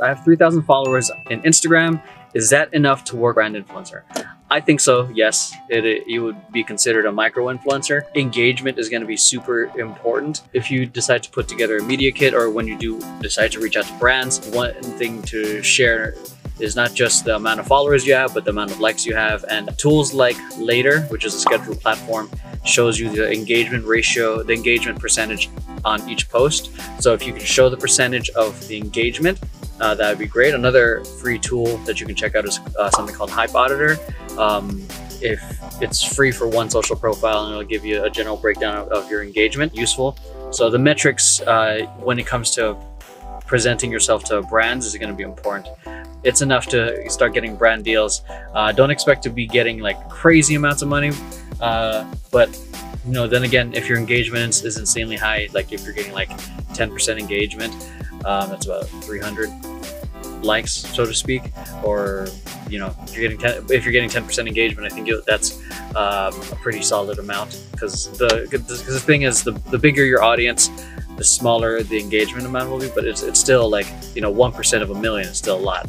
I have 3,000 followers in Instagram. Is that enough to work brand influencer? I think so. Yes, it, it you would be considered a micro influencer. Engagement is going to be super important if you decide to put together a media kit or when you do decide to reach out to brands. One thing to share is not just the amount of followers you have, but the amount of likes you have. And tools like Later, which is a schedule platform, shows you the engagement ratio, the engagement percentage on each post. So if you can show the percentage of the engagement, uh, that would be great. Another free tool that you can check out is uh, something called HypeAuditor. Um, if it's free for one social profile and it'll give you a general breakdown of, of your engagement, useful. So the metrics uh, when it comes to presenting yourself to brands is going to be important. It's enough to start getting brand deals. Uh, don't expect to be getting like crazy amounts of money, uh, but you know, then again, if your engagement is insanely high, like if you're getting like 10% engagement, um, that's about 300 likes, so to speak, or you know, if you're getting 10, if you're getting 10% engagement, I think that's um, a pretty solid amount because the because the thing is the the bigger your audience, the smaller the engagement amount will be, but it's it's still like you know one percent of a million is still a lot.